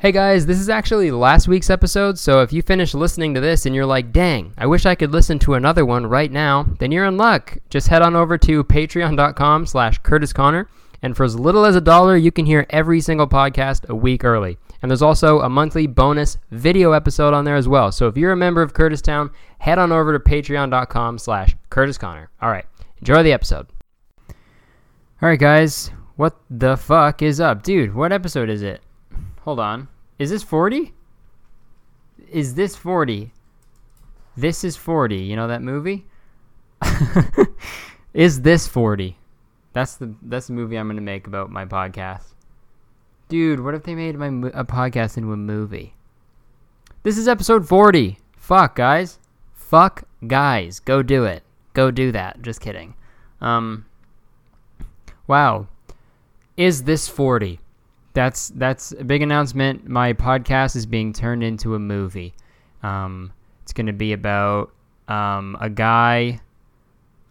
Hey guys, this is actually last week's episode, so if you finish listening to this and you're like, dang, I wish I could listen to another one right now, then you're in luck. Just head on over to patreon.com slash Curtis Connor, and for as little as a dollar, you can hear every single podcast a week early. And there's also a monthly bonus video episode on there as well. So if you're a member of Curtis Town, head on over to patreon.com slash Curtis Connor. All right, enjoy the episode. All right, guys, what the fuck is up? Dude, what episode is it? Hold on. Is this 40? Is this 40? This is 40. You know that movie? is this 40? That's the that's the movie I'm going to make about my podcast. Dude, what if they made my a podcast into a movie? This is episode 40. Fuck, guys. Fuck, guys. Go do it. Go do that. Just kidding. Um Wow. Is this 40? That's that's a big announcement. My podcast is being turned into a movie. Um, it's going to be about um, a guy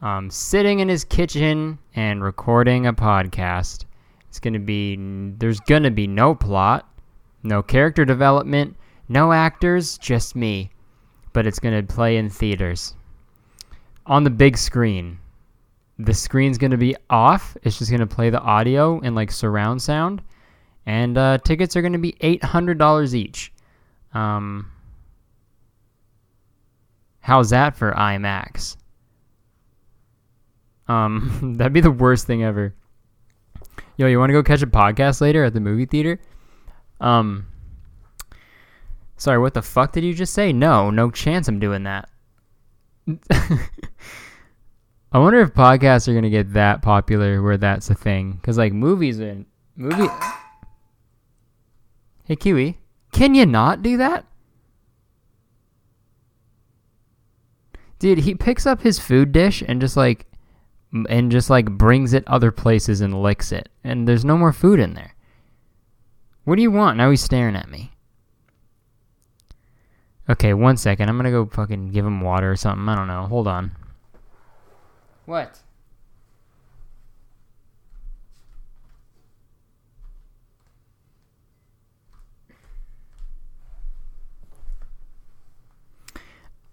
um, sitting in his kitchen and recording a podcast. It's going to be there's going to be no plot, no character development, no actors, just me. But it's going to play in theaters on the big screen. The screen's going to be off. It's just going to play the audio and like surround sound and uh, tickets are going to be $800 each. Um, how's that for IMAX? Um, that'd be the worst thing ever. Yo, you want to go catch a podcast later at the movie theater? Um, sorry, what the fuck did you just say? No, no chance I'm doing that. I wonder if podcasts are gonna get that popular where that's a thing. Cause like movies and movie. Hey, Kiwi, can you not do that? Dude, he picks up his food dish and just like and just like brings it other places and licks it. And there's no more food in there. What do you want? Now he's staring at me. Okay, one second. I'm gonna go fucking give him water or something. I don't know. Hold on. What?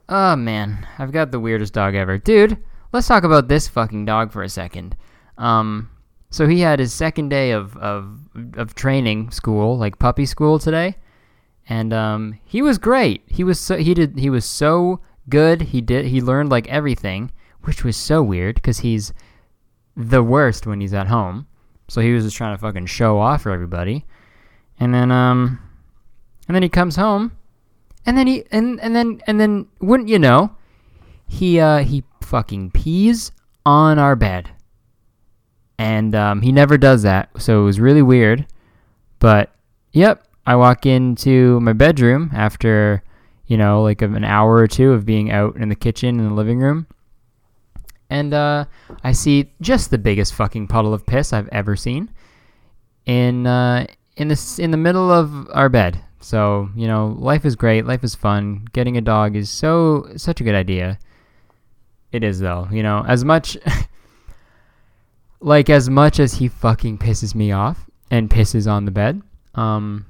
Oh man, I've got the weirdest dog ever. Dude, let's talk about this fucking dog for a second. Um, so he had his second day of, of, of training school, like puppy school today. And um, he was great. He was so he did he was so good. He did he learned like everything, which was so weird because he's the worst when he's at home. So he was just trying to fucking show off for everybody. And then um and then he comes home and then he and and then and then wouldn't you know, he uh he fucking pees on our bed. And um, he never does that, so it was really weird. But yep, I walk into my bedroom after, you know, like an hour or two of being out in the kitchen and the living room. And uh, I see just the biggest fucking puddle of piss I've ever seen in uh, in the in the middle of our bed. So, you know, life is great, life is fun. Getting a dog is so such a good idea. It is though, you know, as much like as much as he fucking pisses me off and pisses on the bed, um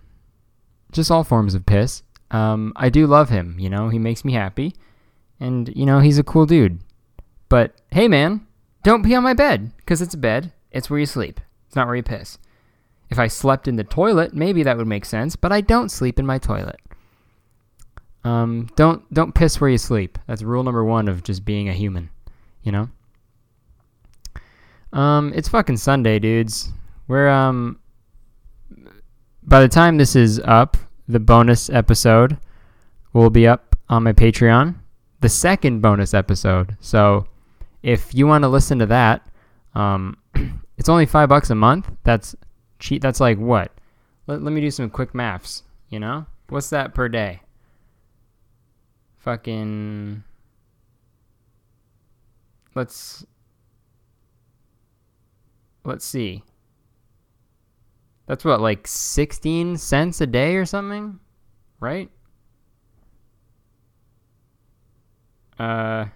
just all forms of piss. Um I do love him, you know, he makes me happy. And you know, he's a cool dude. But hey man, don't pee on my bed cuz it's a bed. It's where you sleep. It's not where you piss. If I slept in the toilet, maybe that would make sense, but I don't sleep in my toilet. Um, don't don't piss where you sleep. That's rule number one of just being a human, you know. Um, it's fucking Sunday, dudes. We're um. By the time this is up, the bonus episode will be up on my Patreon. The second bonus episode. So, if you want to listen to that, um, it's only five bucks a month. That's cheat that's like what? Let, let me do some quick maths you know? What's that per day? Fucking let's let's see. That's what like 16 cents a day or something? Right? Uh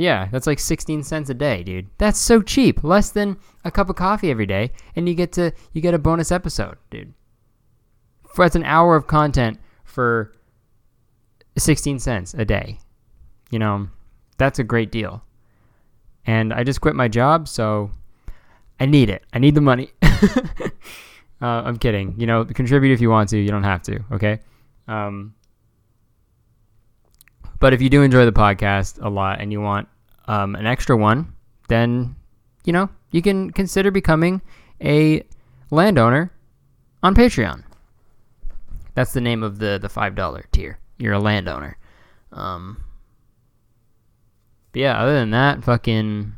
yeah, that's like 16 cents a day, dude. That's so cheap. Less than a cup of coffee every day and you get to you get a bonus episode, dude. for that's an hour of content for 16 cents a day. You know, that's a great deal. And I just quit my job, so I need it. I need the money. uh, I'm kidding. You know, contribute if you want to. You don't have to. Okay. Um, but if you do enjoy the podcast a lot and you want um, an extra one, then you know you can consider becoming a landowner on Patreon. That's the name of the the five dollar tier. You're a landowner. Um, but yeah, other than that, fucking.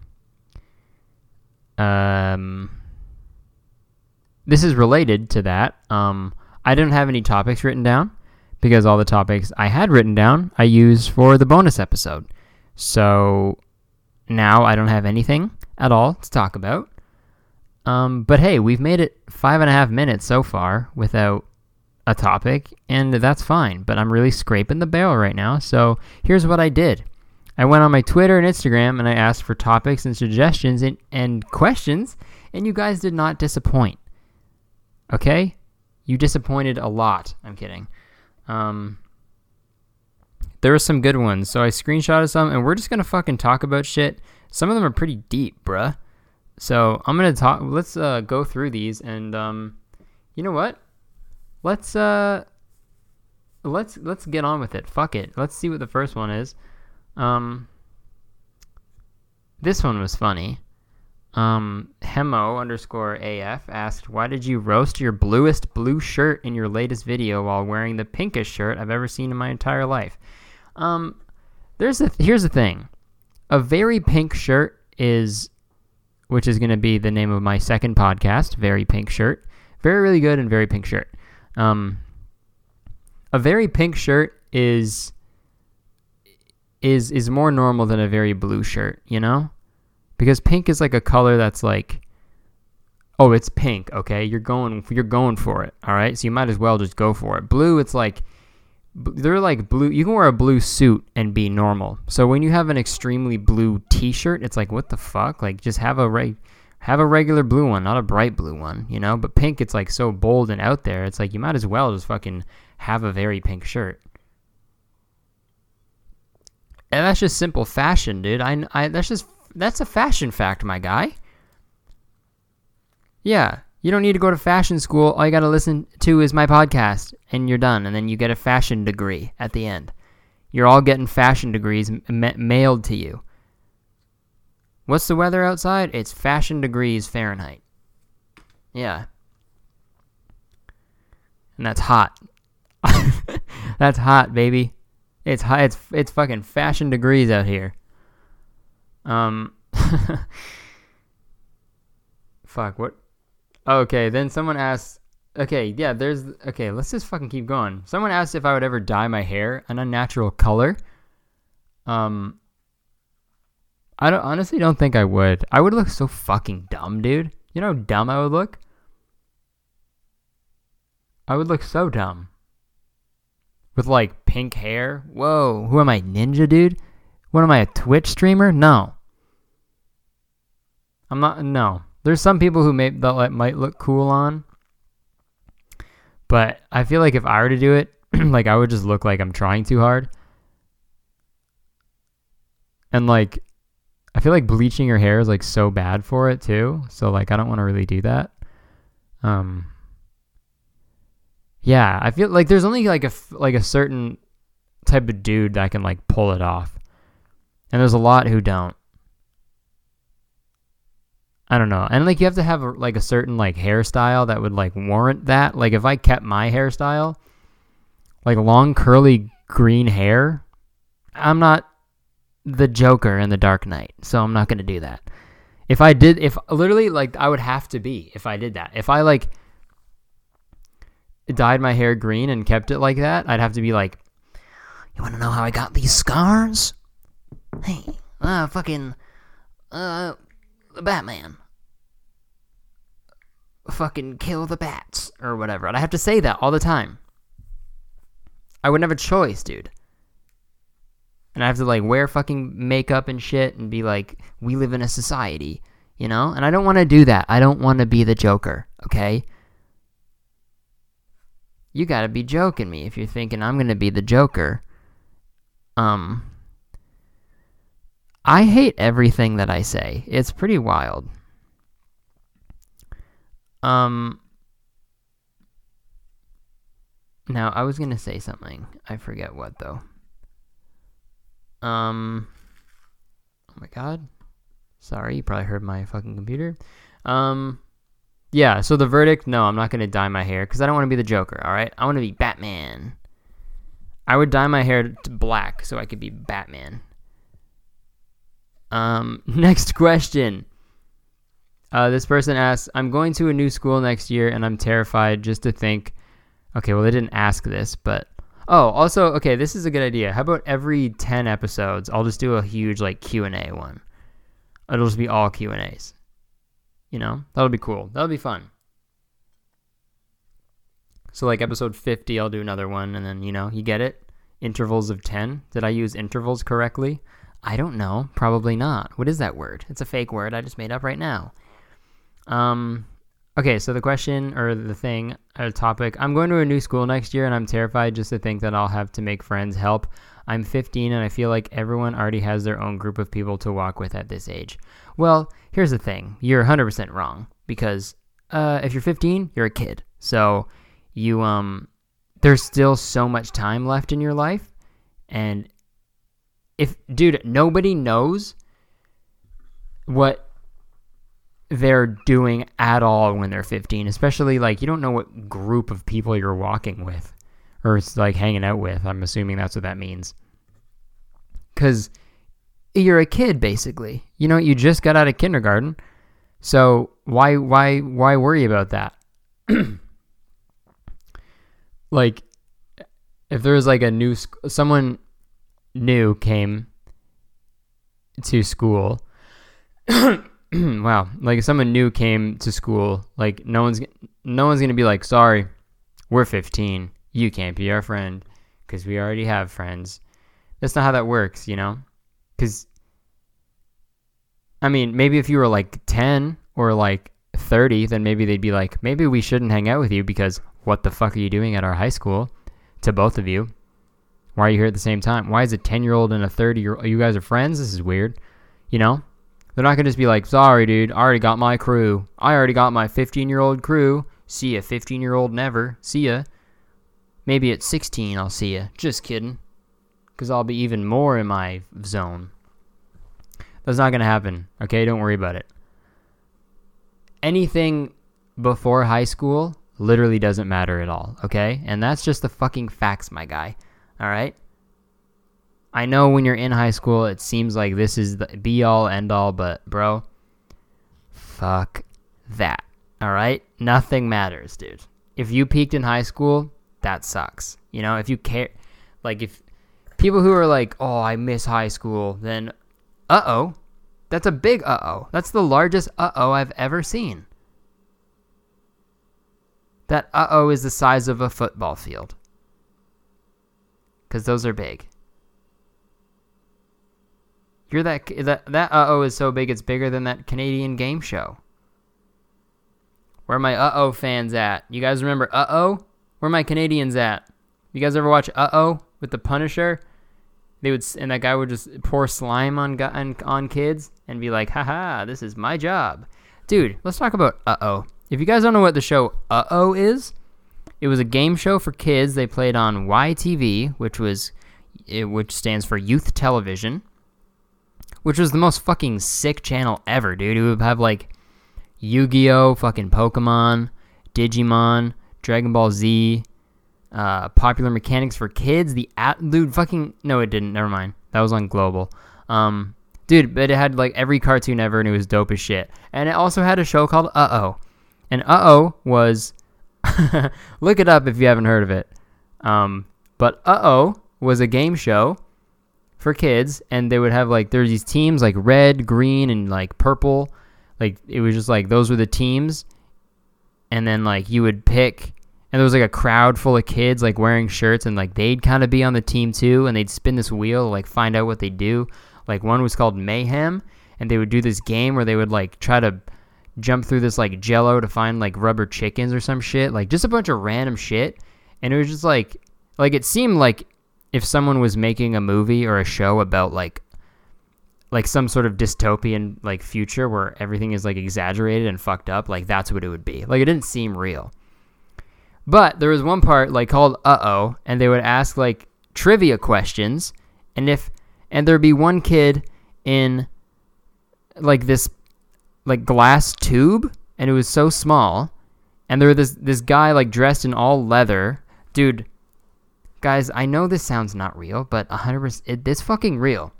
Um, this is related to that. Um, I don't have any topics written down because all the topics I had written down I used for the bonus episode. So now I don't have anything at all to talk about. Um, but hey, we've made it five and a half minutes so far without a topic, and that's fine. But I'm really scraping the barrel right now. So here's what I did I went on my Twitter and Instagram and I asked for topics and suggestions and, and questions, and you guys did not disappoint. Okay? You disappointed a lot. I'm kidding. Um, there were some good ones, so I screenshotted some, and we're just gonna fucking talk about shit. Some of them are pretty deep, bruh. So I'm gonna talk. Let's uh, go through these, and um, you know what? Let's uh, let's let's get on with it. Fuck it. Let's see what the first one is. Um, this one was funny. Um, Hemo underscore AF asked, Why did you roast your bluest blue shirt in your latest video while wearing the pinkest shirt I've ever seen in my entire life? Um, there's a, here's the thing. A very pink shirt is, which is going to be the name of my second podcast, Very Pink Shirt. Very, really good and very pink shirt. Um, a very pink shirt is is is more normal than a very blue shirt, you know? Because pink is like a color that's like oh, it's pink, okay? You're going you're going for it, all right? So you might as well just go for it. Blue, it's like they're like blue. You can wear a blue suit and be normal. So when you have an extremely blue T-shirt, it's like what the fuck? Like just have a reg, have a regular blue one, not a bright blue one, you know. But pink, it's like so bold and out there. It's like you might as well just fucking have a very pink shirt. And that's just simple fashion, dude. I, I that's just that's a fashion fact, my guy. Yeah, you don't need to go to fashion school. All you got to listen to is my podcast, and you're done. And then you get a fashion degree at the end. You're all getting fashion degrees ma- mailed to you. What's the weather outside? It's fashion degrees Fahrenheit. Yeah. And that's hot. that's hot, baby. It's high. It's it's fucking fashion degrees out here. Um. fuck. What? Okay. Then someone asked. Okay. Yeah. There's. Okay. Let's just fucking keep going. Someone asked if I would ever dye my hair an unnatural color. Um. I don't honestly don't think I would. I would look so fucking dumb, dude. You know how dumb I would look? I would look so dumb with like pink hair. Whoa, who am I, Ninja dude? What am I, a Twitch streamer? No. I'm not. No. There's some people who may that like, might look cool on, but I feel like if I were to do it, like I would just look like I'm trying too hard. And like, I feel like bleaching your hair is like so bad for it too. So like, I don't want to really do that. Um, yeah, I feel like there's only like a like a certain type of dude that can like pull it off. And there's a lot who don't. I don't know. And like you have to have a, like a certain like hairstyle that would like warrant that. Like if I kept my hairstyle like long curly green hair, I'm not the Joker in the Dark Knight. So I'm not going to do that. If I did if literally like I would have to be if I did that. If I like dyed my hair green and kept it like that, I'd have to be like, "You want to know how I got these scars? Hey, uh, fucking, uh, Batman, fucking kill the bats or whatever." And I have to say that all the time. I wouldn't have a choice, dude. And I have to like wear fucking makeup and shit and be like, "We live in a society." You know? And I don't want to do that. I don't want to be the Joker, okay? You gotta be joking me if you're thinking I'm gonna be the Joker. Um, I hate everything that I say. It's pretty wild. Um, now I was gonna say something. I forget what though. Um, oh my god. Sorry, you probably heard my fucking computer. Um, yeah. So the verdict: No, I'm not gonna dye my hair because I don't want to be the Joker. All right, I want to be Batman. I would dye my hair to black so I could be Batman. Um, next question. Uh, this person asks, I'm going to a new school next year and I'm terrified just to think. Okay, well, they didn't ask this, but. Oh, also, okay, this is a good idea. How about every 10 episodes, I'll just do a huge, like, Q&A one. It'll just be all Q&As. You know? That'll be cool. That'll be fun. So, like, episode 50, I'll do another one, and then, you know, you get it? Intervals of 10. Did I use intervals correctly? I don't know. Probably not. What is that word? It's a fake word I just made up right now. Um, okay, so the question or the thing, a topic. I'm going to a new school next year and I'm terrified just to think that I'll have to make friends, help. I'm 15 and I feel like everyone already has their own group of people to walk with at this age. Well, here's the thing you're 100% wrong because uh, if you're 15, you're a kid. So you, um, there's still so much time left in your life. And if, dude, nobody knows what they're doing at all when they're 15 especially like you don't know what group of people you're walking with or it's like hanging out with. I'm assuming that's what that means. Because you're a kid basically. You know you just got out of kindergarten. So why why why worry about that? Like if there was like a new sc- someone new came to school wow, like if someone new came to school, like no one's no one's gonna be like, sorry, we're 15, you can't be our friend because we already have friends. That's not how that works, you know. Because I mean, maybe if you were like 10 or like 30, then maybe they'd be like, maybe we shouldn't hang out with you because what the fuck are you doing at our high school? To both of you. Why are you here at the same time? Why is a 10 year old and a 30 year old? You guys are friends? This is weird. You know? They're not gonna just be like, sorry, dude, I already got my crew. I already got my 15 year old crew. See ya, 15 year old never. See ya. Maybe at 16 I'll see ya. Just kidding. Because I'll be even more in my zone. That's not gonna happen, okay? Don't worry about it. Anything before high school literally doesn't matter at all, okay? And that's just the fucking facts, my guy. Alright? I know when you're in high school, it seems like this is the be all end all, but bro, fuck that. All right? Nothing matters, dude. If you peaked in high school, that sucks. You know, if you care, like if people who are like, oh, I miss high school, then uh oh. That's a big uh oh. That's the largest uh oh I've ever seen. That uh oh is the size of a football field. Because those are big. You're that that that uh oh is so big it's bigger than that Canadian game show. Where my uh oh fans at? You guys remember uh oh? Where my Canadians at? You guys ever watch uh oh with the Punisher? They would and that guy would just pour slime on on, on kids and be like, haha, this is my job. Dude, let's talk about uh oh. If you guys don't know what the show uh oh is, it was a game show for kids. They played on YTV, which was which stands for Youth Television which was the most fucking sick channel ever, dude. It would have like Yu-Gi-Oh, fucking Pokemon, Digimon, Dragon Ball Z, uh, Popular Mechanics for Kids. The at dude, fucking no, it didn't. Never mind. That was on Global. Um, dude, but it had like every cartoon ever, and it was dope as shit. And it also had a show called Uh Oh, and Uh Oh was look it up if you haven't heard of it. Um, but Uh Oh was a game show for kids, and they would have like there's these teams like red, green, and like purple. Like it was just like those were the teams, and then like you would pick, and there was like a crowd full of kids like wearing shirts, and like they'd kind of be on the team too, and they'd spin this wheel like find out what they do. Like one was called Mayhem, and they would do this game where they would like try to jump through this like jello to find like rubber chickens or some shit, like just a bunch of random shit. and it was just like like it seemed like if someone was making a movie or a show about like like some sort of dystopian like future where everything is like exaggerated and fucked up, like that's what it would be. Like it didn't seem real. But there was one part like called uh oh, and they would ask like trivia questions, and if and there'd be one kid in like this like glass tube, and it was so small, and there was this this guy like dressed in all leather, dude. Guys, I know this sounds not real, but 100% it, it's fucking real.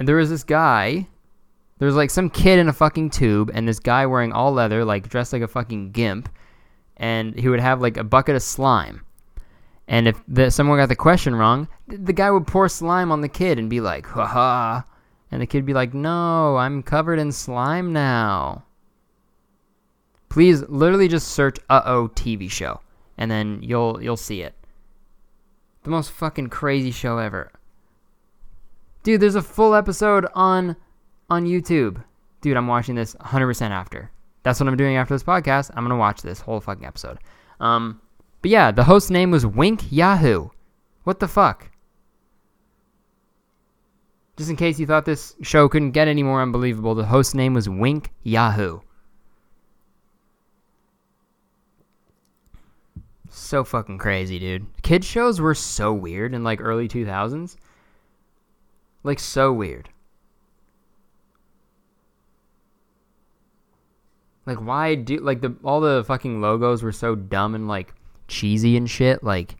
And there was this guy there was like some kid in a fucking tube and this guy wearing all leather, like dressed like a fucking gimp, and he would have like a bucket of slime. And if the, someone got the question wrong, the guy would pour slime on the kid and be like, haha. And the kid be like, no, I'm covered in slime now. Please literally just search uh oh TV show and then you'll you'll see it. The most fucking crazy show ever. Dude, there's a full episode on on YouTube. Dude, I'm watching this 100% after. That's what I'm doing after this podcast. I'm going to watch this whole fucking episode. Um, but yeah, the host name was Wink Yahoo. What the fuck? Just in case you thought this show couldn't get any more unbelievable, the host name was Wink Yahoo. So fucking crazy, dude. Kids shows were so weird in like early 2000s. Like so weird. Like why do like the all the fucking logos were so dumb and like cheesy and shit. Like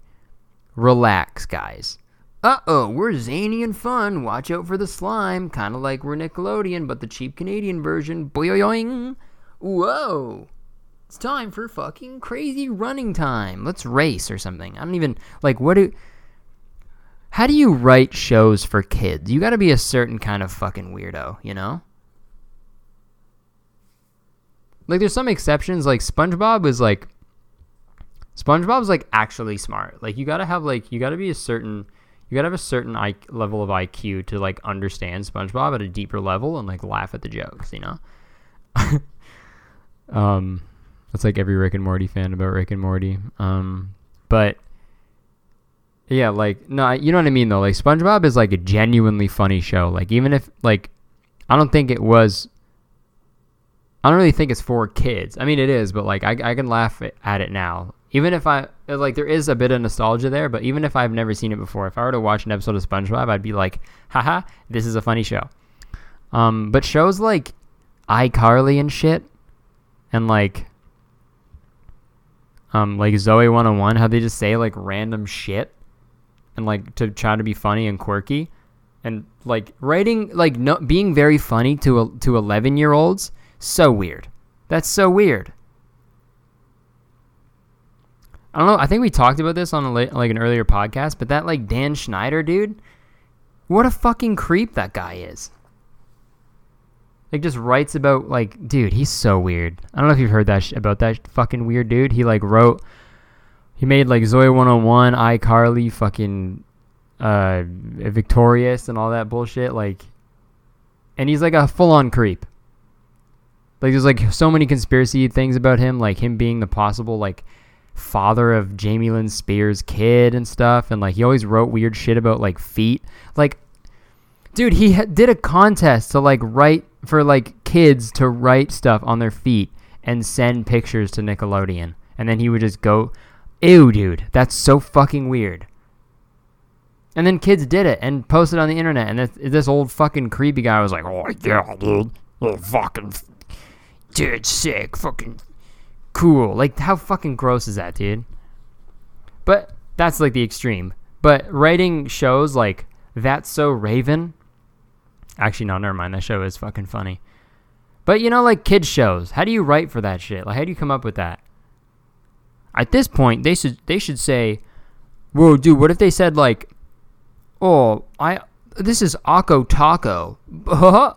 relax, guys. Uh oh, we're zany and fun. Watch out for the slime. Kind of like we're Nickelodeon, but the cheap Canadian version. Boing. Whoa. It's time for fucking crazy running time. Let's race or something. I don't even like what do. How do you write shows for kids? You got to be a certain kind of fucking weirdo, you know? Like there's some exceptions. Like SpongeBob is like SpongeBob's like actually smart. Like you gotta have like you gotta be a certain you gotta have a certain I- level of IQ to like understand SpongeBob at a deeper level and like laugh at the jokes. You know. um, that's like every Rick and Morty fan about Rick and Morty. Um, but yeah, like no, you know what I mean though. Like SpongeBob is like a genuinely funny show. Like even if like I don't think it was I don't really think it's for kids. I mean, it is, but like I, I can laugh at it now. Even if I like, there is a bit of nostalgia there. But even if I've never seen it before, if I were to watch an episode of SpongeBob, I'd be like, haha, this is a funny show. Um, but shows like iCarly and shit, and like, um, like Zoey 101, how they just say like random shit, and like to try to be funny and quirky, and like writing like no being very funny to a, to 11 year olds so weird. That's so weird. I don't know. I think we talked about this on a, like an earlier podcast, but that like Dan Schneider dude, what a fucking creep that guy is. Like just writes about like, dude, he's so weird. I don't know if you've heard that sh- about that fucking weird dude. He like wrote, he made like Zoey 101, iCarly, fucking, uh, Victorious, and all that bullshit. Like, and he's like a full on creep. Like there's like so many conspiracy things about him, like him being the possible like father of Jamie Lynn Spears' kid and stuff, and like he always wrote weird shit about like feet. Like, dude, he ha- did a contest to like write for like kids to write stuff on their feet and send pictures to Nickelodeon, and then he would just go, "Ew, dude, that's so fucking weird." And then kids did it and posted on the internet, and this, this old fucking creepy guy was like, "Oh yeah, dude, oh fucking dude, sick, fucking cool. Like, how fucking gross is that, dude? But that's like the extreme. But writing shows like That's So Raven. Actually, no, never mind. That show is fucking funny. But you know, like kids shows. How do you write for that shit? Like, how do you come up with that? At this point, they should they should say, "Whoa, dude! What if they said like, oh, I this is Akko Taco."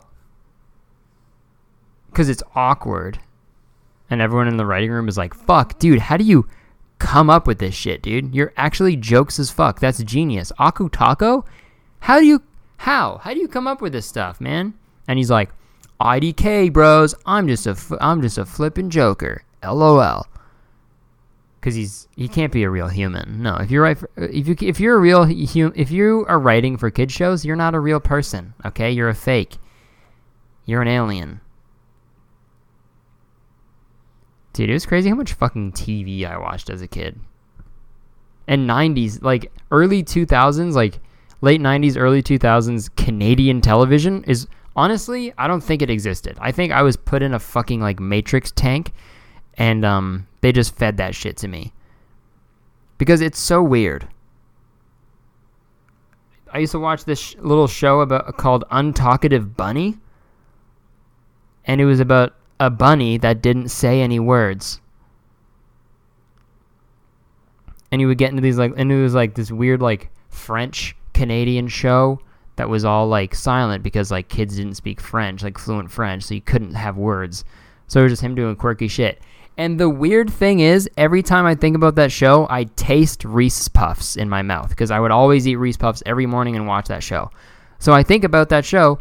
because it's awkward. And everyone in the writing room is like, fuck, dude, how do you come up with this shit, dude? You're actually jokes as fuck. That's genius. Aku Taco? How do you, how? How do you come up with this stuff, man? And he's like, IDK, bros. I'm just a, I'm just a flippin' joker. LOL. because he's he can't be a real human. No, if you're right, if you if you're a real if you are writing for kid shows, you're not a real person. Okay, you're a fake. You're an alien. Dude, it was crazy how much fucking TV I watched as a kid. And 90s, like early 2000s, like late 90s, early 2000s Canadian television is honestly, I don't think it existed. I think I was put in a fucking like Matrix tank and um they just fed that shit to me. Because it's so weird. I used to watch this sh- little show about called Untalkative Bunny and it was about a bunny that didn't say any words. And you would get into these like and it was like this weird like French Canadian show that was all like silent because like kids didn't speak French, like fluent French, so you couldn't have words. So it was just him doing quirky shit. And the weird thing is, every time I think about that show, I taste Reese's Puffs in my mouth because I would always eat Reese's Puffs every morning and watch that show. So I think about that show,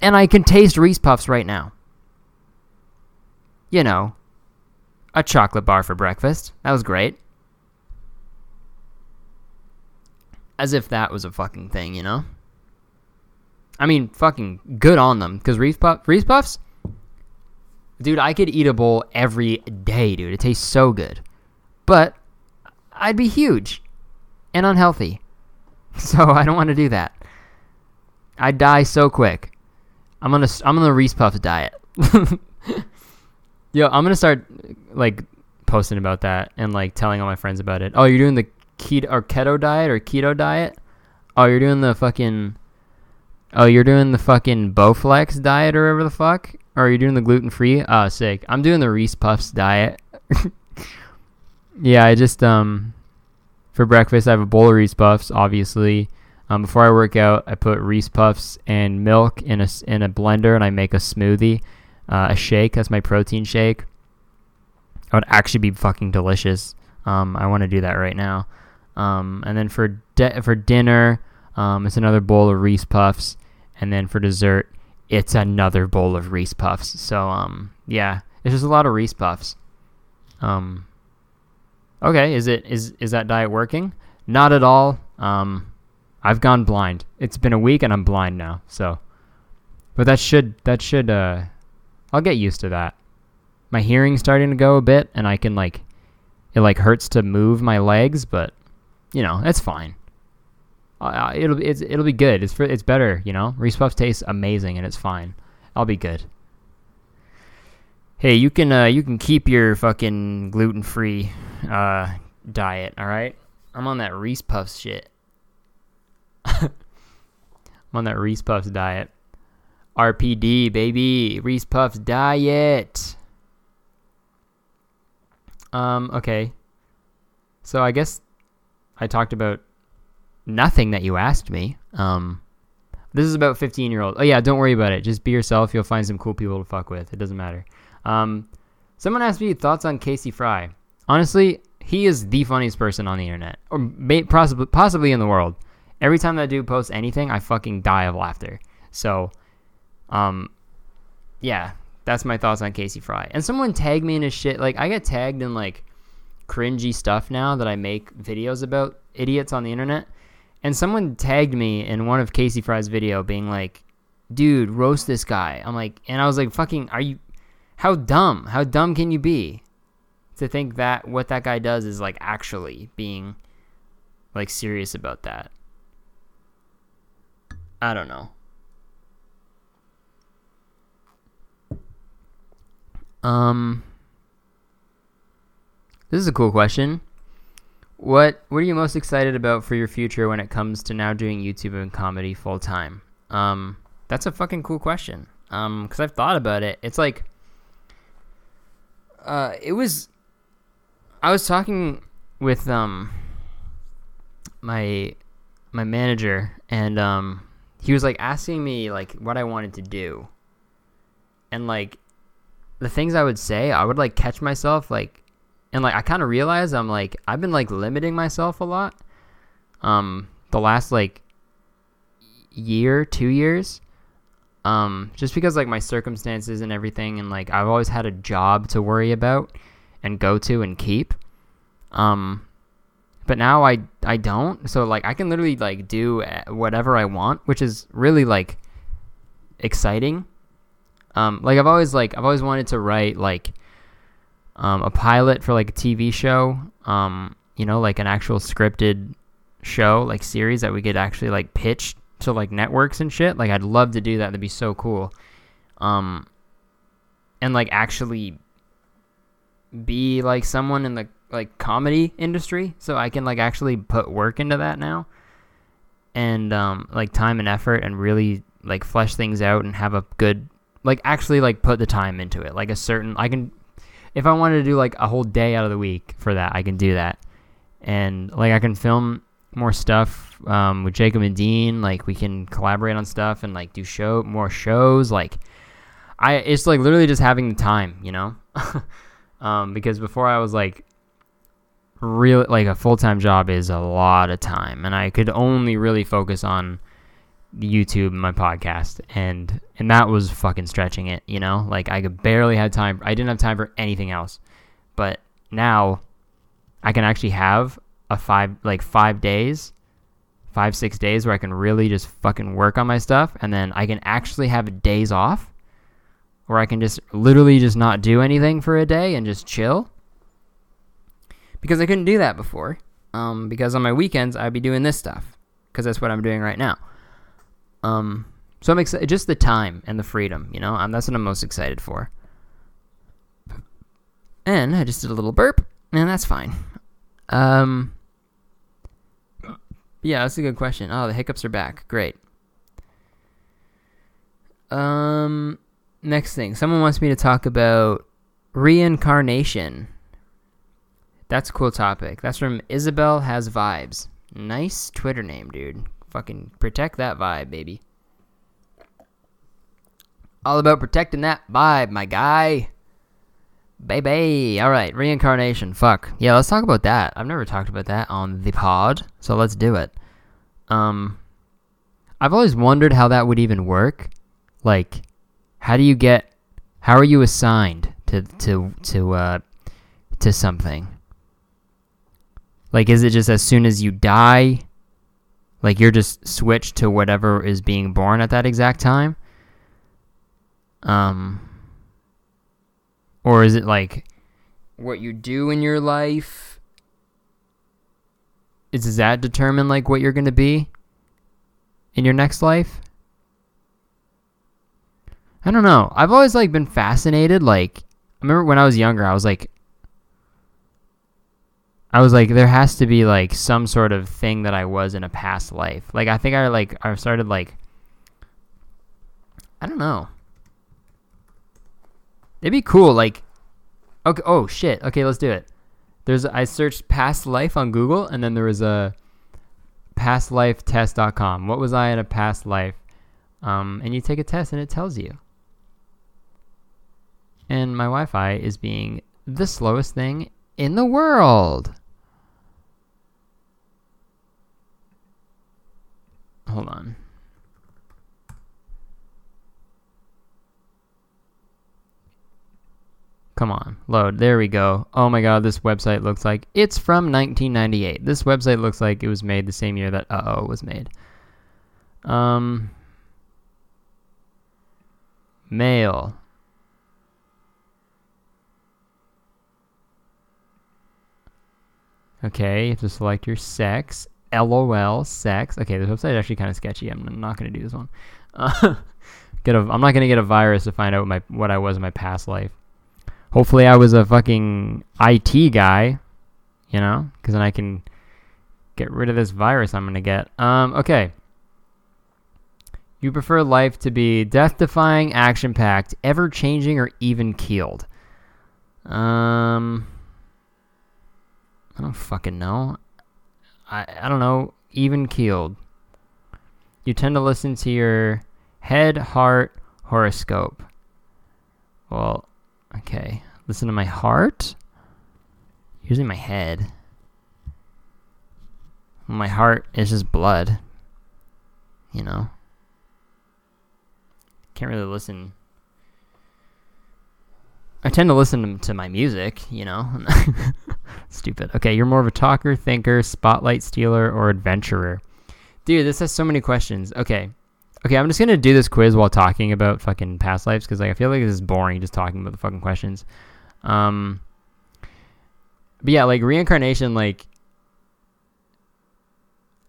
and I can taste Reese's Puffs right now. You know, a chocolate bar for breakfast. That was great. As if that was a fucking thing, you know? I mean, fucking good on them. Because Reese, Puff, Reese Puffs, dude, I could eat a bowl every day, dude. It tastes so good. But I'd be huge and unhealthy. So I don't want to do that. I'd die so quick. I'm gonna I'm on the Reese Puffs diet. Yo, I'm gonna start like posting about that and like telling all my friends about it. Oh, you're doing the keto or keto diet or keto diet? Oh, you're doing the fucking Oh, you're doing the fucking Bowflex diet or whatever the fuck? Or are you doing the gluten free? Ah, oh, sick. I'm doing the Reese Puffs diet. yeah, I just um for breakfast I have a bowl of Reese Puffs, obviously. Um, before I work out, I put Reese Puffs and milk in a in a blender and I make a smoothie, uh, a shake. as my protein shake. It would actually be fucking delicious. Um, I want to do that right now. Um, and then for de- for dinner, um, it's another bowl of Reese Puffs, and then for dessert, it's another bowl of Reese Puffs. So um, yeah, it's just a lot of Reese Puffs. Um, okay, is it is is that diet working? Not at all. Um, I've gone blind. It's been a week and I'm blind now. So, but that should that should uh, I'll get used to that. My hearing's starting to go a bit, and I can like, it like hurts to move my legs, but you know, it's fine. Uh, it'll it's, it'll be good. It's for, it's better, you know. Reese Puffs tastes amazing and it's fine. I'll be good. Hey, you can uh, you can keep your fucking gluten free uh, diet. All right, I'm on that Reese Puffs shit. I'm on that Reese Puffs diet. RPD baby, Reese Puffs diet. Um. Okay. So I guess I talked about nothing that you asked me. Um, this is about 15 year old. Oh yeah, don't worry about it. Just be yourself. You'll find some cool people to fuck with. It doesn't matter. Um, someone asked me thoughts on Casey Frey. Honestly, he is the funniest person on the internet, or possibly possibly in the world. Every time that dude posts anything, I fucking die of laughter. So, um, yeah, that's my thoughts on Casey Frey. And someone tagged me in his shit. Like I get tagged in like cringy stuff now that I make videos about idiots on the internet. And someone tagged me in one of Casey Frey's video being like, dude, roast this guy. I'm like, and I was like, fucking, are you, how dumb? How dumb can you be? To think that what that guy does is like actually being like serious about that. I don't know. Um, this is a cool question. What What are you most excited about for your future when it comes to now doing YouTube and comedy full time? Um, that's a fucking cool question. Um, because I've thought about it. It's like, uh, it was. I was talking with um my my manager, and um, he was like asking me like what I wanted to do, and like the things I would say, I would like catch myself like and like I kind of realize I'm like I've been like limiting myself a lot. Um, the last like year, two years. Um, just because like my circumstances and everything, and like I've always had a job to worry about and go to and keep. Um, but now I I don't. So like I can literally like do uh, whatever I want, which is really like exciting. Um, like I've always like I've always wanted to write like um, a pilot for like a TV show. Um, you know, like an actual scripted show, like series that we could actually like pitch to like networks and shit. Like I'd love to do that. That'd be so cool. Um, and like actually be like someone in the like comedy industry, so I can like actually put work into that now, and um, like time and effort, and really like flesh things out and have a good like actually like put the time into it. Like a certain I can if I wanted to do like a whole day out of the week for that, I can do that. And like I can film more stuff um, with Jacob and Dean. Like we can collaborate on stuff and like do show more shows. Like I, it's like literally just having the time, you know. um, because before I was like really like a full time job is a lot of time, and I could only really focus on YouTube and my podcast, and and that was fucking stretching it, you know. Like I could barely had time. I didn't have time for anything else, but now I can actually have a five like five days, five six days where I can really just fucking work on my stuff, and then I can actually have days off where I can just literally just not do anything for a day and just chill. Because I couldn't do that before. Um, because on my weekends I'd be doing this stuff because that's what I'm doing right now. Um, so I'm excited. Just the time and the freedom, you know. Um, that's what I'm most excited for. And I just did a little burp, and that's fine. Um, yeah, that's a good question. Oh, the hiccups are back. Great. Um, next thing, someone wants me to talk about reincarnation. That's a cool topic. That's from Isabel Has Vibes. Nice Twitter name, dude. Fucking protect that vibe, baby. All about protecting that vibe, my guy. Baby. All right, reincarnation. Fuck. Yeah, let's talk about that. I've never talked about that on the pod, so let's do it. Um I've always wondered how that would even work. Like how do you get how are you assigned to to to uh to something? Like is it just as soon as you die like you're just switched to whatever is being born at that exact time? Um or is it like what you do in your life is does that determine like what you're to be in your next life? I don't know. I've always like been fascinated like I remember when I was younger I was like I was like, there has to be like some sort of thing that I was in a past life. Like I think I like I started like I don't know. It'd be cool, like okay oh shit. Okay, let's do it. There's I searched past life on Google and then there was a pastlifetest.com. What was I in a past life? Um, and you take a test and it tells you. And my Wi Fi is being the slowest thing in the world. Hold on. Come on, load. There we go. Oh my god, this website looks like it's from 1998. This website looks like it was made the same year that Uh-Oh was made. Um Mail. Okay, you have to select your sex. LOL sex. Okay, this website is actually kind of sketchy. I'm not gonna do this one. Uh, get a. I'm not gonna get a virus to find out my what I was in my past life. Hopefully, I was a fucking IT guy. You know, because then I can get rid of this virus I'm gonna get. Um. Okay. You prefer life to be death-defying, action-packed, ever-changing, or even-keeled? Um. I don't fucking know. I, I don't know, even keeled. You tend to listen to your head, heart, horoscope. Well, okay. Listen to my heart. Usually my head. My heart is just blood. You know? Can't really listen. I tend to listen to my music, you know? Stupid. Okay, you're more of a talker, thinker, spotlight stealer, or adventurer. Dude, this has so many questions. Okay. Okay, I'm just gonna do this quiz while talking about fucking past lives because like I feel like this is boring just talking about the fucking questions. Um, but yeah, like reincarnation, like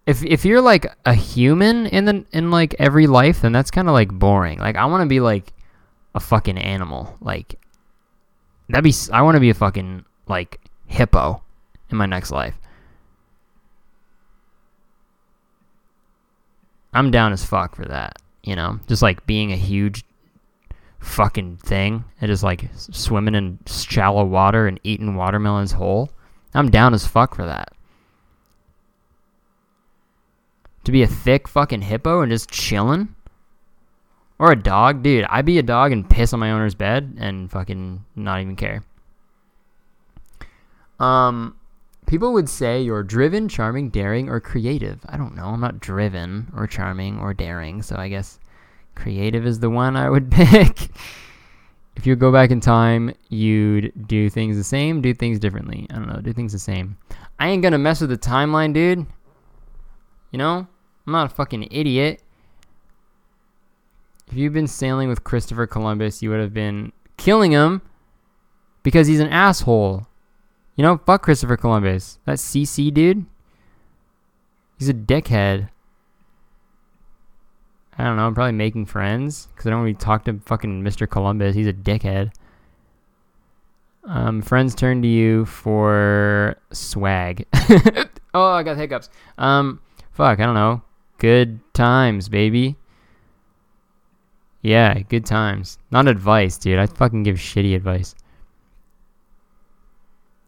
if if you're like a human in the in like every life, then that's kind of like boring. Like I want to be like a fucking animal. Like that'd be I want to be a fucking like hippo in my next life. I'm down as fuck for that, you know? Just like being a huge fucking thing and just like swimming in shallow water and eating watermelons whole. I'm down as fuck for that. To be a thick fucking hippo and just chilling? Or a dog? Dude, I'd be a dog and piss on my owner's bed and fucking not even care. Um, people would say you're driven, charming, daring, or creative. I don't know. I'm not driven or charming or daring, so I guess creative is the one I would pick. if you go back in time, you'd do things the same, do things differently. I don't know, do things the same. I ain't gonna mess with the timeline, dude. You know? I'm not a fucking idiot. If you've been sailing with Christopher Columbus, you would have been killing him because he's an asshole. You know, fuck Christopher Columbus. That CC dude. He's a dickhead. I don't know. I'm probably making friends because I don't really talk to fucking Mr. Columbus. He's a dickhead. Um, friends turn to you for swag. oh, I got hiccups. Um, fuck, I don't know. Good times, baby. Yeah, good times. Not advice, dude. I fucking give shitty advice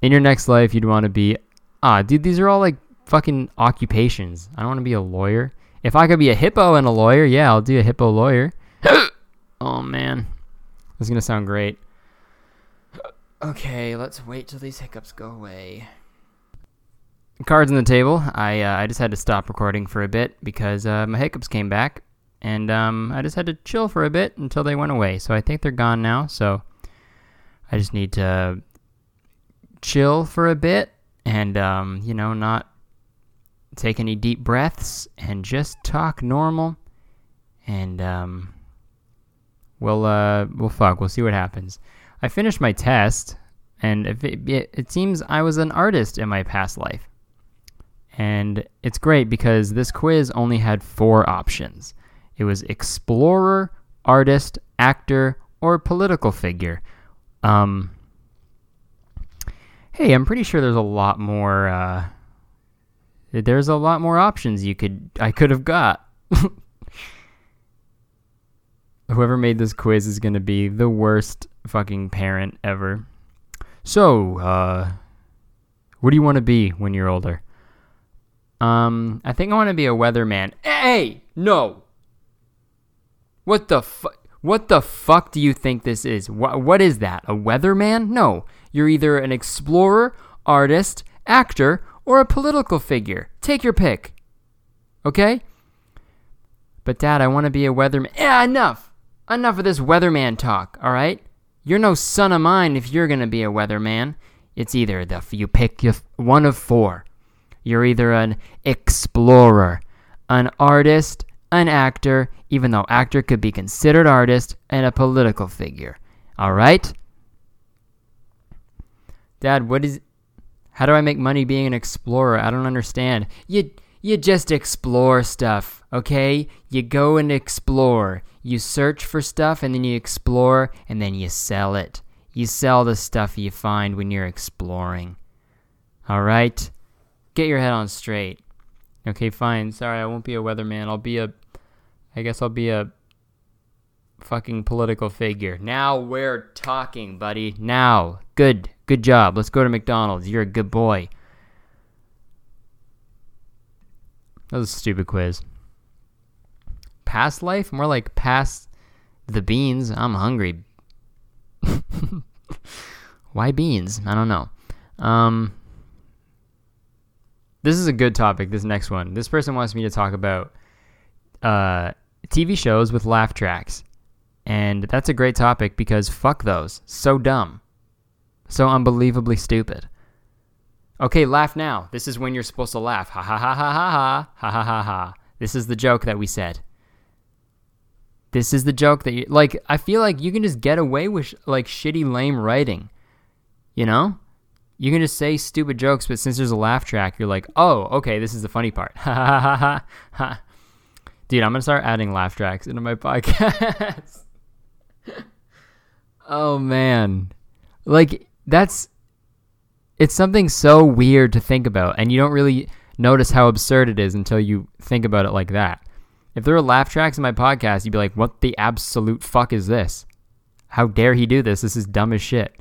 in your next life, you'd want to be, ah, dude, these are all like fucking occupations. I don't want to be a lawyer. If I could be a hippo and a lawyer, yeah, I'll do a hippo lawyer. oh man, this is gonna sound great. Okay, let's wait till these hiccups go away. Cards on the table. I uh, I just had to stop recording for a bit because uh, my hiccups came back, and um, I just had to chill for a bit until they went away. So I think they're gone now. So I just need to chill for a bit and, um, you know, not take any deep breaths and just talk normal. And, um, we'll, uh, we'll fuck. We'll see what happens. I finished my test, and it, it, it seems I was an artist in my past life. And it's great because this quiz only had four options it was explorer, artist, actor, or political figure. Um, hey, I'm pretty sure there's a lot more. Uh, there's a lot more options you could I could have got. Whoever made this quiz is gonna be the worst fucking parent ever. So, uh, what do you want to be when you're older? Um, I think I want to be a weatherman. Hey, no. What the fuck? What the fuck do you think this is? What what is that? A weatherman? No. You're either an explorer, artist, actor, or a political figure. Take your pick. Okay? But dad, I want to be a weatherman. Yeah, enough. Enough of this weatherman talk, all right? You're no son of mine if you're going to be a weatherman. It's either the you pick one of four. You're either an explorer, an artist, an actor, even though actor could be considered artist, and a political figure. All right? Dad, what is How do I make money being an explorer? I don't understand. You you just explore stuff, okay? You go and explore. You search for stuff and then you explore and then you sell it. You sell the stuff you find when you're exploring. All right? Get your head on straight. Okay, fine. Sorry, I won't be a weatherman. I'll be a I guess I'll be a fucking political figure. Now we're talking, buddy. Now. Good. Good job. Let's go to McDonald's. You're a good boy. That was a stupid quiz. Past life? More like past the beans. I'm hungry. Why beans? I don't know. Um, this is a good topic. This next one. This person wants me to talk about uh, TV shows with laugh tracks. And that's a great topic because fuck those. So dumb. So unbelievably stupid. Okay, laugh now. This is when you're supposed to laugh. Ha ha ha ha ha ha. Ha ha ha ha. This is the joke that we said. This is the joke that you like I feel like you can just get away with like shitty lame writing. You know? You can just say stupid jokes, but since there's a laugh track, you're like, "Oh, okay, this is the funny part." Ha ha ha ha. ha. Dude, I'm going to start adding laugh tracks into my podcast. oh man. Like that's it's something so weird to think about, and you don't really notice how absurd it is until you think about it like that. If there were laugh tracks in my podcast, you'd be like, what the absolute fuck is this? How dare he do this? This is dumb as shit.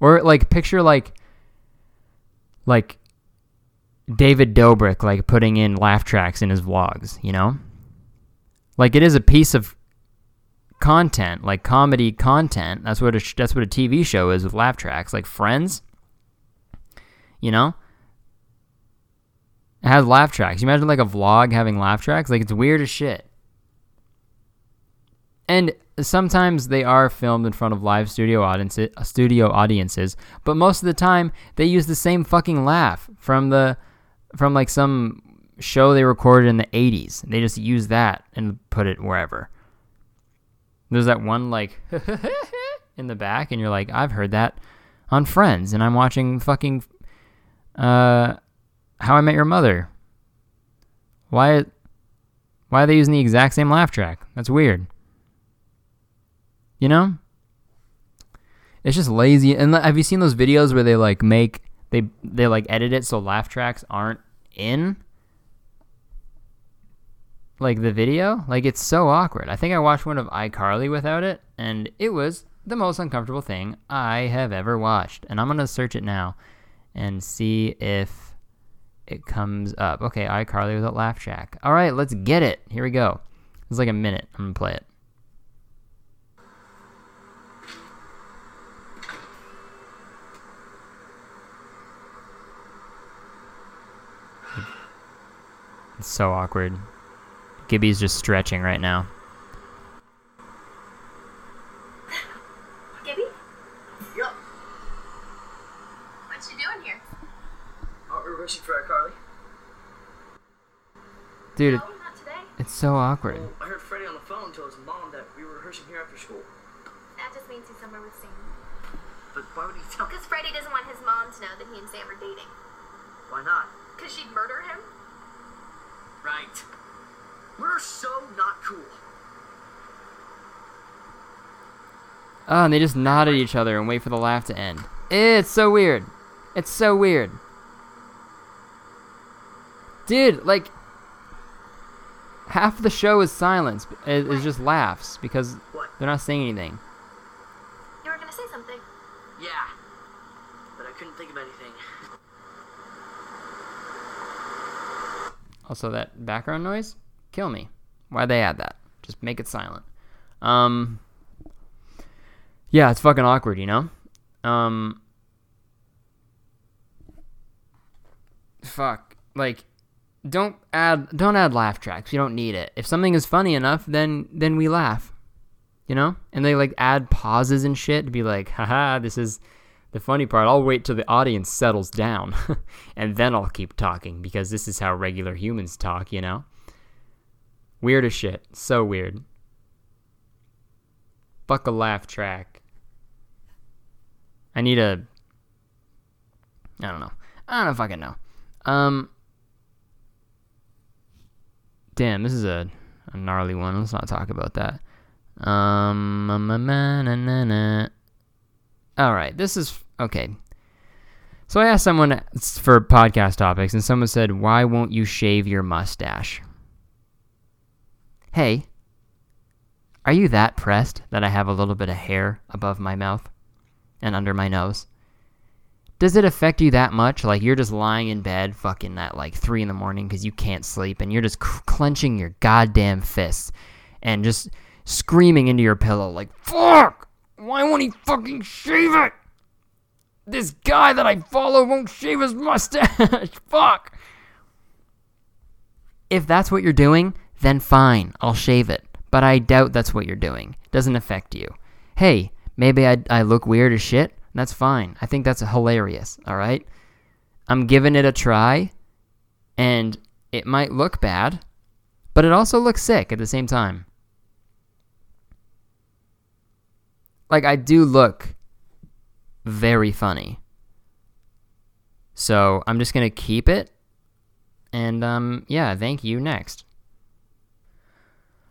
Or like picture like like David Dobrik like putting in laugh tracks in his vlogs, you know? Like it is a piece of content, like comedy content. That's what a, that's what a TV show is with laugh tracks, like Friends. You know? It has laugh tracks. You imagine like a vlog having laugh tracks? Like it's weird as shit. And sometimes they are filmed in front of live studio audiences, studio audiences, but most of the time they use the same fucking laugh from the from like some show they recorded in the 80s. They just use that and put it wherever. There's that one like in the back and you're like, "I've heard that on Friends and I'm watching fucking uh how I Met Your Mother. Why? Why are they using the exact same laugh track? That's weird. You know? It's just lazy. And have you seen those videos where they like make they they like edit it so laugh tracks aren't in like the video? Like it's so awkward. I think I watched one of iCarly without it and it was the most uncomfortable thing I have ever watched. And I'm to search it now and see if it comes up. Okay, iCarly without laugh track. All right, let's get it. Here we go. It's like a minute. I'm gonna play it. It's so awkward. Gibby's just stretching right now. Gibby? Yep. What you doing here? Oh, we're wishing for Carly. Dude, no, it's so awkward. Well, I heard Freddie on the phone tell his mom that we were rehearsing here after school. That just means he's somewhere with Sam. But why would he tell? Because Freddie doesn't want his mom to know that he and Sam are dating. Why not? Because she'd murder him. Right. We're so not cool. Oh, and they just nod at each other and wait for the laugh to end. It's so weird. It's so weird. Dude, like, half the show is silence. Is just laughs because what? they're not saying anything. You were gonna say something. Yeah, but I couldn't think of anything. Also, that background noise, kill me. Why'd they add that? Just make it silent. Um. Yeah, it's fucking awkward, you know. Um. Fuck. Like, don't add don't add laugh tracks. You don't need it. If something is funny enough, then then we laugh. You know? And they like add pauses and shit to be like, haha, this is the funny part. I'll wait till the audience settles down and then I'll keep talking because this is how regular humans talk, you know? Weird as shit. So weird. Fuck a laugh track. I need a I don't know. I don't fucking know. Um Damn, this is a, a gnarly one. Let's not talk about that. Um, all right, this is okay. So I asked someone for podcast topics, and someone said, "Why won't you shave your mustache?" Hey, are you that pressed that I have a little bit of hair above my mouth and under my nose? does it affect you that much? Like you're just lying in bed, fucking at like three in the morning because you can't sleep, and you're just clenching your goddamn fists and just screaming into your pillow like, "Fuck! Why won't he fucking shave it? This guy that I follow won't shave his mustache. Fuck!" If that's what you're doing, then fine, I'll shave it. But I doubt that's what you're doing. Doesn't affect you. Hey, maybe I, I look weird as shit. That's fine. I think that's hilarious, all right? I'm giving it a try, and it might look bad, but it also looks sick at the same time. Like, I do look very funny. So I'm just gonna keep it. And um, yeah, thank you. Next.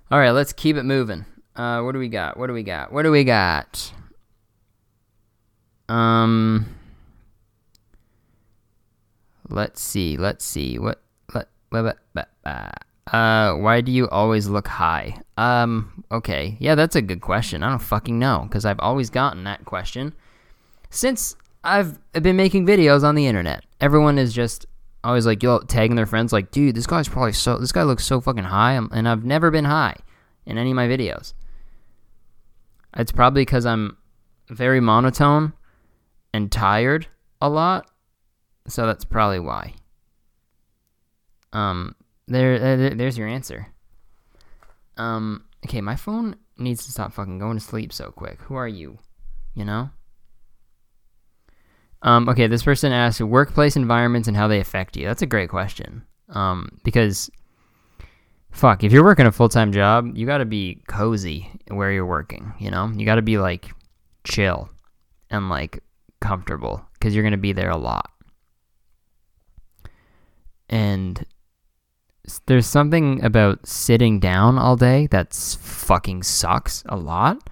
All right, let's keep it moving. Uh, what do we got? What do we got? What do we got? Um, let's see. Let's see. What? Let. what, what, uh, why do you always look high? Um, okay. Yeah, that's a good question. I don't fucking know because I've always gotten that question since I've been making videos on the internet. Everyone is just always like yo tagging their friends like, dude, this guy's probably so this guy looks so fucking high, and I've never been high in any of my videos. It's probably because I'm very monotone and tired a lot, so that's probably why. Um, there, there there's your answer. Um, okay, my phone needs to stop fucking going to sleep so quick. Who are you? You know? Um, okay, this person asks workplace environments and how they affect you. That's a great question. Um, because fuck, if you're working a full time job, you got to be cozy where you're working. You know, you got to be like chill and like comfortable because you're gonna be there a lot. And there's something about sitting down all day that fucking sucks a lot.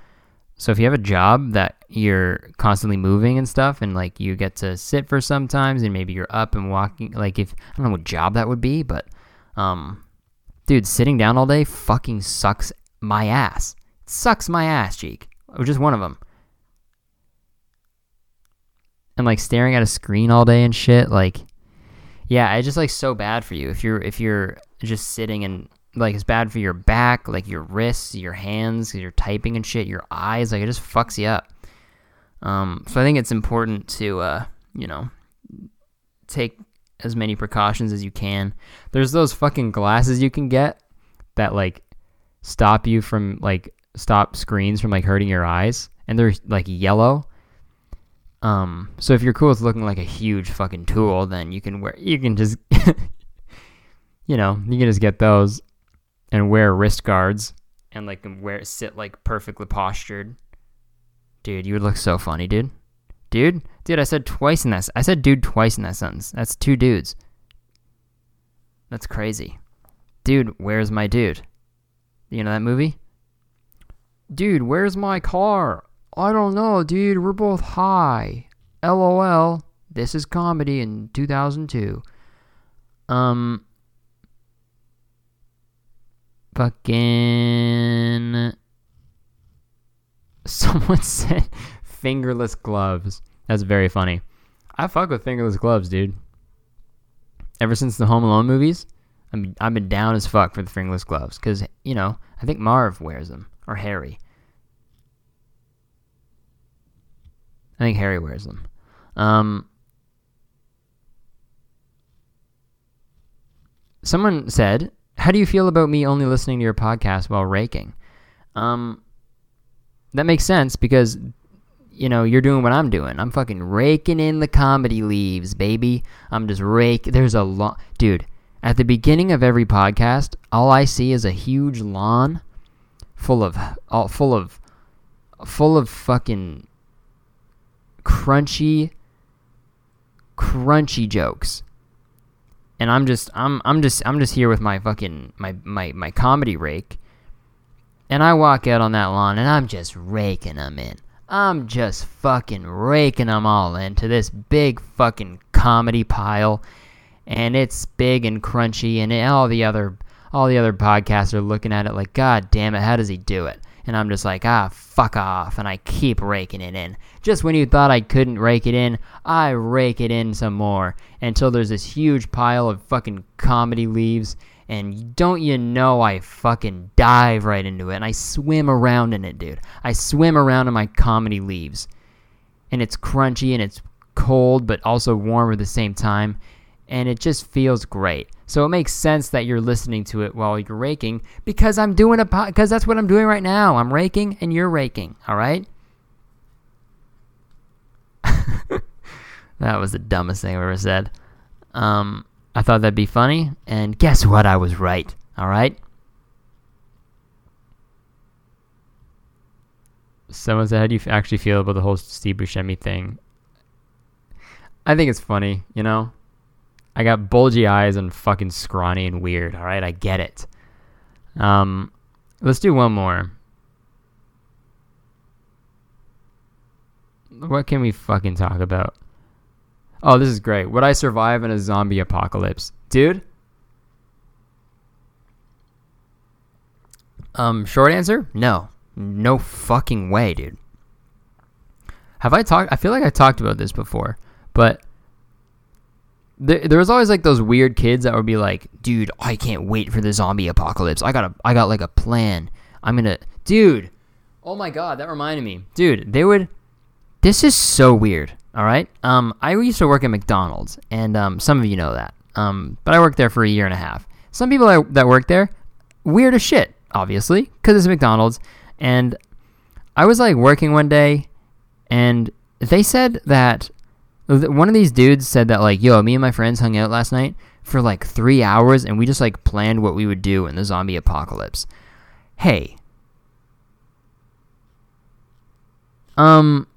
So if you have a job that you're constantly moving and stuff and like you get to sit for sometimes and maybe you're up and walking like if I don't know what job that would be, but um dude, sitting down all day fucking sucks my ass. Sucks my ass, cheek. Or just one of them. And like staring at a screen all day and shit, like yeah, it's just like so bad for you if you're if you're just sitting and like it's bad for your back, like your wrists, your hands, you're typing and shit, your eyes, like it just fucks you up. Um, so I think it's important to, uh, you know, take as many precautions as you can. There's those fucking glasses you can get that like stop you from like stop screens from like hurting your eyes, and they're like yellow. Um, so if you're cool with looking like a huge fucking tool, then you can wear you can just you know you can just get those and wear wrist guards and like wear sit like perfectly postured. Dude, you would look so funny, dude. Dude, dude, I said twice in that. I said dude twice in that sentence. That's two dudes. That's crazy. Dude, where's my dude? You know that movie? Dude, where's my car? I don't know, dude. We're both high. LOL. This is comedy in 2002. Um, Fucking. Someone said fingerless gloves. That's very funny. I fuck with fingerless gloves, dude. Ever since the Home Alone movies, I mean, I've been down as fuck for the fingerless gloves because you know I think Marv wears them or Harry. I think Harry wears them. Um, someone said how do you feel about me only listening to your podcast while raking? Um, that makes sense because you know you're doing what I'm doing. I'm fucking raking in the comedy leaves, baby. I'm just rake. There's a lot, dude. At the beginning of every podcast, all I see is a huge lawn full of all full of full of fucking crunchy crunchy jokes and I'm just I'm I'm just I'm just here with my fucking my my my comedy rake, and I walk out on that lawn and I'm just raking them in. I'm just fucking raking them all into this big fucking comedy pile, and it's big and crunchy, and all the other all the other podcasts are looking at it like, God damn it, how does he do it? And I'm just like, ah, fuck off. And I keep raking it in. Just when you thought I couldn't rake it in, I rake it in some more until there's this huge pile of fucking comedy leaves. And don't you know I fucking dive right into it and I swim around in it, dude. I swim around in my comedy leaves. And it's crunchy and it's cold but also warm at the same time. And it just feels great. So it makes sense that you're listening to it while you're raking because I'm doing a because that's what I'm doing right now. I'm raking and you're raking, all right? that was the dumbest thing I've ever said. Um, I thought that'd be funny, and guess what? I was right. All right. Someone said, "How do you actually feel about the whole Steve Buscemi thing?" I think it's funny. You know, I got bulgy eyes and fucking scrawny and weird. All right, I get it. Um, let's do one more. What can we fucking talk about? Oh, this is great. Would I survive in a zombie apocalypse? Dude? Um, short answer? No. No fucking way, dude. Have I talked I feel like I talked about this before, but there, there was always like those weird kids that would be like, "Dude, I can't wait for the zombie apocalypse. I got a I got like a plan. I'm to Dude, oh my god, that reminded me. Dude, they would this is so weird. All right. Um, I used to work at McDonald's, and um, some of you know that. Um, but I worked there for a year and a half. Some people that, that work there, weird as shit, obviously, because it's McDonald's. And I was like working one day, and they said that one of these dudes said that like, yo, me and my friends hung out last night for like three hours, and we just like planned what we would do in the zombie apocalypse. Hey. Um,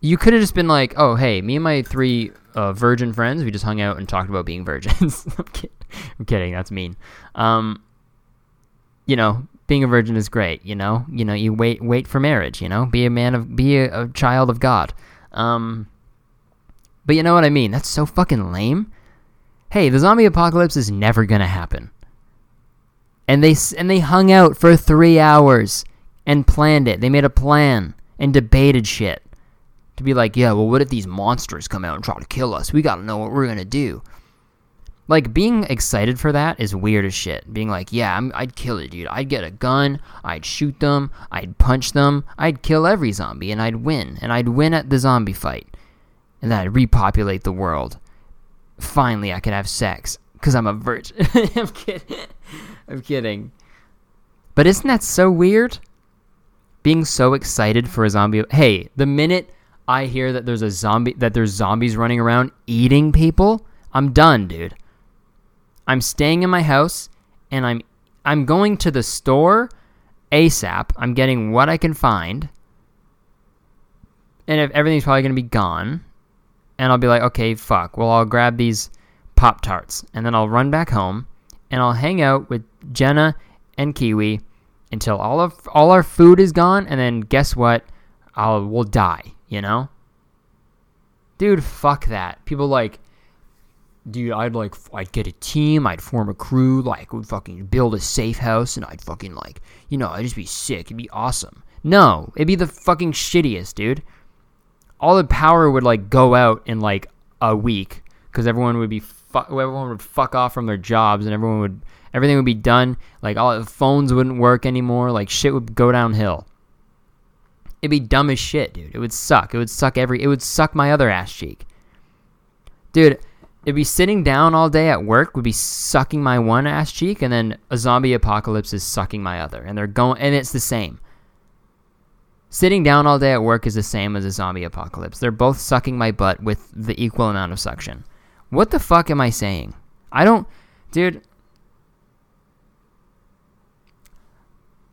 you could have just been like, "Oh, hey, me and my three uh, virgin friends, we just hung out and talked about being virgins." I'm, kid- I'm kidding. That's mean. Um, you know, being a virgin is great. You know, you know, you wait, wait for marriage. You know, be a man of, be a, a child of God. Um, but you know what I mean? That's so fucking lame. Hey, the zombie apocalypse is never gonna happen. And they and they hung out for three hours and planned it. They made a plan and debated shit to be like, yeah, well, what if these monsters come out and try to kill us? We gotta know what we're gonna do. Like, being excited for that is weird as shit. Being like, yeah, I'm, I'd kill it, dude. I'd get a gun, I'd shoot them, I'd punch them, I'd kill every zombie, and I'd win. And I'd win at the zombie fight. And then I'd repopulate the world. Finally, I could have sex. Because I'm a virgin. I'm kidding. I'm kidding. But isn't that so weird? Being so excited for a zombie. Hey, the minute I hear that there's a zombie that there's zombies running around eating people, I'm done, dude. I'm staying in my house and I'm I'm going to the store ASAP. I'm getting what I can find. And if everything's probably going to be gone, and I'll be like, "Okay, fuck. Well, I'll grab these Pop Tarts and then I'll run back home and I'll hang out with Jenna and Kiwi until all of all our food is gone and then guess what? I'll we'll die you know? Dude, fuck that. People like, dude, I'd like, I'd get a team, I'd form a crew, like, would fucking build a safe house, and I'd fucking like, you know, I'd just be sick. It'd be awesome. No, it'd be the fucking shittiest, dude. All the power would like go out in like a week because everyone would be fu- everyone would fuck off from their jobs and everyone would everything would be done. Like all the phones wouldn't work anymore. Like shit would go downhill. It'd be dumb as shit, dude. It would suck. It would suck every. It would suck my other ass cheek, dude. It'd be sitting down all day at work would be sucking my one ass cheek, and then a zombie apocalypse is sucking my other, and they're going, and it's the same. Sitting down all day at work is the same as a zombie apocalypse. They're both sucking my butt with the equal amount of suction. What the fuck am I saying? I don't, dude.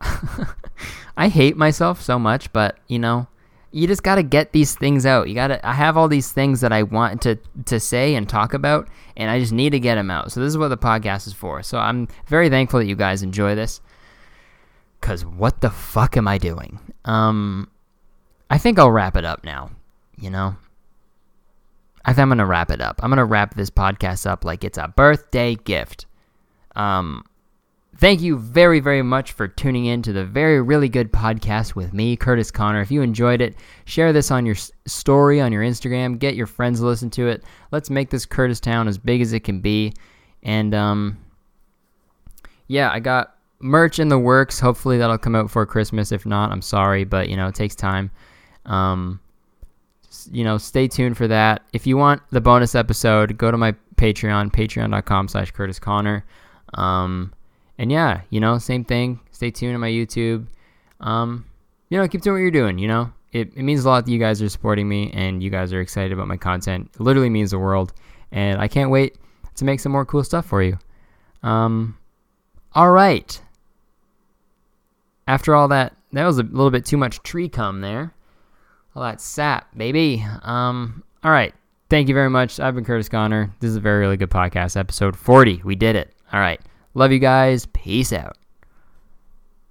I hate myself so much, but you know, you just got to get these things out. You got to I have all these things that I want to to say and talk about and I just need to get them out. So this is what the podcast is for. So I'm very thankful that you guys enjoy this. Cuz what the fuck am I doing? Um I think I'll wrap it up now, you know. I think I'm going to wrap it up. I'm going to wrap this podcast up like it's a birthday gift. Um Thank you very, very much for tuning in to the very, really good podcast with me, Curtis Connor. If you enjoyed it, share this on your story on your Instagram. Get your friends to listen to it. Let's make this Curtis Town as big as it can be. And um, yeah, I got merch in the works. Hopefully that'll come out for Christmas. If not, I'm sorry, but you know it takes time. Um, you know, stay tuned for that. If you want the bonus episode, go to my Patreon, patreon.com/slash Curtis Connor. Um, and yeah, you know, same thing. Stay tuned to my YouTube. Um, you know, keep doing what you're doing, you know? it, it means a lot that you guys are supporting me and you guys are excited about my content. It literally means the world. And I can't wait to make some more cool stuff for you. Um, all right. After all that, that was a little bit too much tree cum there. All that sap, baby. Um, all right. Thank you very much. I've been Curtis Connor. This is a very, really good podcast. Episode 40. We did it. All right. Love you guys. Peace out.